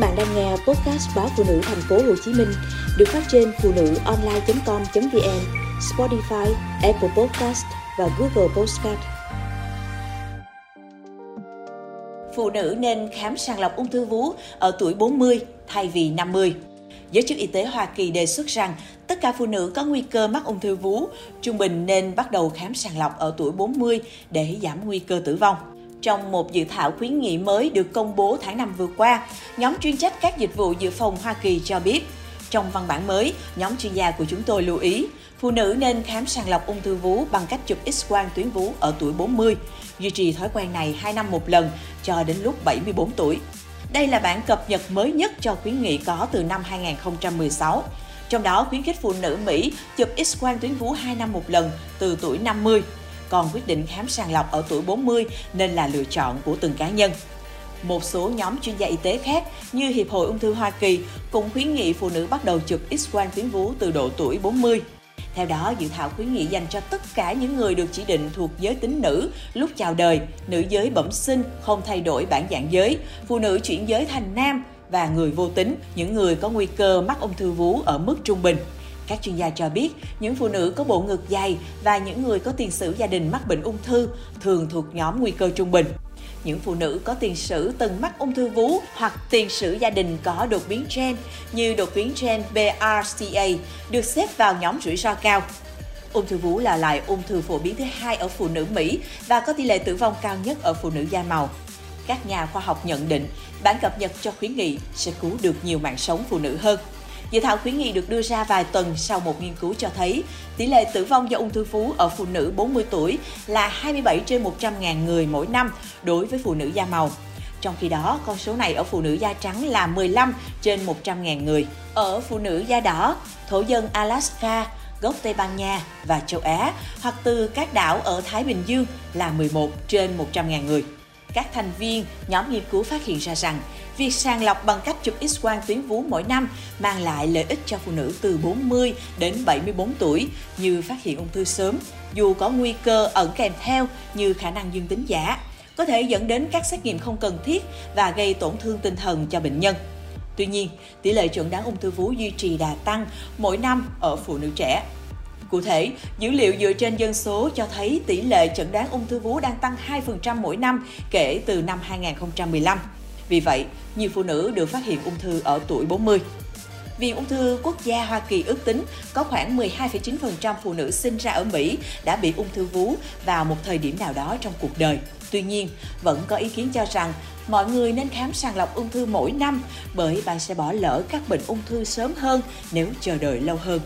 bạn đang nghe podcast báo phụ nữ thành phố Hồ Chí Minh được phát trên phụ nữ online.com.vn, Spotify, Apple Podcast và Google Podcast. Phụ nữ nên khám sàng lọc ung thư vú ở tuổi 40 thay vì 50. Giới chức y tế Hoa Kỳ đề xuất rằng tất cả phụ nữ có nguy cơ mắc ung thư vú trung bình nên bắt đầu khám sàng lọc ở tuổi 40 để giảm nguy cơ tử vong. Trong một dự thảo khuyến nghị mới được công bố tháng 5 vừa qua, nhóm chuyên trách các dịch vụ dự phòng Hoa Kỳ cho biết, trong văn bản mới, nhóm chuyên gia của chúng tôi lưu ý, phụ nữ nên khám sàng lọc ung thư vú bằng cách chụp X-quang tuyến vú ở tuổi 40, duy trì thói quen này 2 năm một lần cho đến lúc 74 tuổi. Đây là bản cập nhật mới nhất cho khuyến nghị có từ năm 2016. Trong đó khuyến khích phụ nữ Mỹ chụp X-quang tuyến vú 2 năm một lần từ tuổi 50 còn quyết định khám sàng lọc ở tuổi 40 nên là lựa chọn của từng cá nhân. Một số nhóm chuyên gia y tế khác như Hiệp hội Ung thư Hoa Kỳ cũng khuyến nghị phụ nữ bắt đầu chụp X-quang tuyến vú từ độ tuổi 40. Theo đó, dự thảo khuyến nghị dành cho tất cả những người được chỉ định thuộc giới tính nữ lúc chào đời, nữ giới bẩm sinh không thay đổi bản dạng giới, phụ nữ chuyển giới thành nam và người vô tính, những người có nguy cơ mắc ung thư vú ở mức trung bình. Các chuyên gia cho biết, những phụ nữ có bộ ngực dày và những người có tiền sử gia đình mắc bệnh ung thư thường thuộc nhóm nguy cơ trung bình. Những phụ nữ có tiền sử từng mắc ung thư vú hoặc tiền sử gia đình có đột biến gen như đột biến gen BRCA được xếp vào nhóm rủi ro cao. Ung thư vú là loại ung thư phổ biến thứ hai ở phụ nữ Mỹ và có tỷ lệ tử vong cao nhất ở phụ nữ da màu. Các nhà khoa học nhận định bản cập nhật cho khuyến nghị sẽ cứu được nhiều mạng sống phụ nữ hơn. Dự thảo khuyến nghị được đưa ra vài tuần sau một nghiên cứu cho thấy tỷ lệ tử vong do ung thư vú ở phụ nữ 40 tuổi là 27 trên 100 ngàn người mỗi năm đối với phụ nữ da màu. Trong khi đó, con số này ở phụ nữ da trắng là 15 trên 100 ngàn người. Ở phụ nữ da đỏ, thổ dân Alaska, gốc Tây Ban Nha và châu Á hoặc từ các đảo ở Thái Bình Dương là 11 trên 100 ngàn người. Các thành viên nhóm nghiên cứu phát hiện ra rằng việc sàng lọc bằng cách chụp X-quang tuyến vú mỗi năm mang lại lợi ích cho phụ nữ từ 40 đến 74 tuổi như phát hiện ung thư sớm, dù có nguy cơ ẩn kèm theo như khả năng dương tính giả, có thể dẫn đến các xét nghiệm không cần thiết và gây tổn thương tinh thần cho bệnh nhân. Tuy nhiên, tỷ lệ chuẩn đoán ung thư vú duy trì đà tăng mỗi năm ở phụ nữ trẻ. Cụ thể, dữ liệu dựa trên dân số cho thấy tỷ lệ chẩn đoán ung thư vú đang tăng 2% mỗi năm kể từ năm 2015. Vì vậy, nhiều phụ nữ được phát hiện ung thư ở tuổi 40. Viện Ung thư Quốc gia Hoa Kỳ ước tính có khoảng 12,9% phụ nữ sinh ra ở Mỹ đã bị ung thư vú vào một thời điểm nào đó trong cuộc đời. Tuy nhiên, vẫn có ý kiến cho rằng mọi người nên khám sàng lọc ung thư mỗi năm bởi bạn sẽ bỏ lỡ các bệnh ung thư sớm hơn nếu chờ đợi lâu hơn.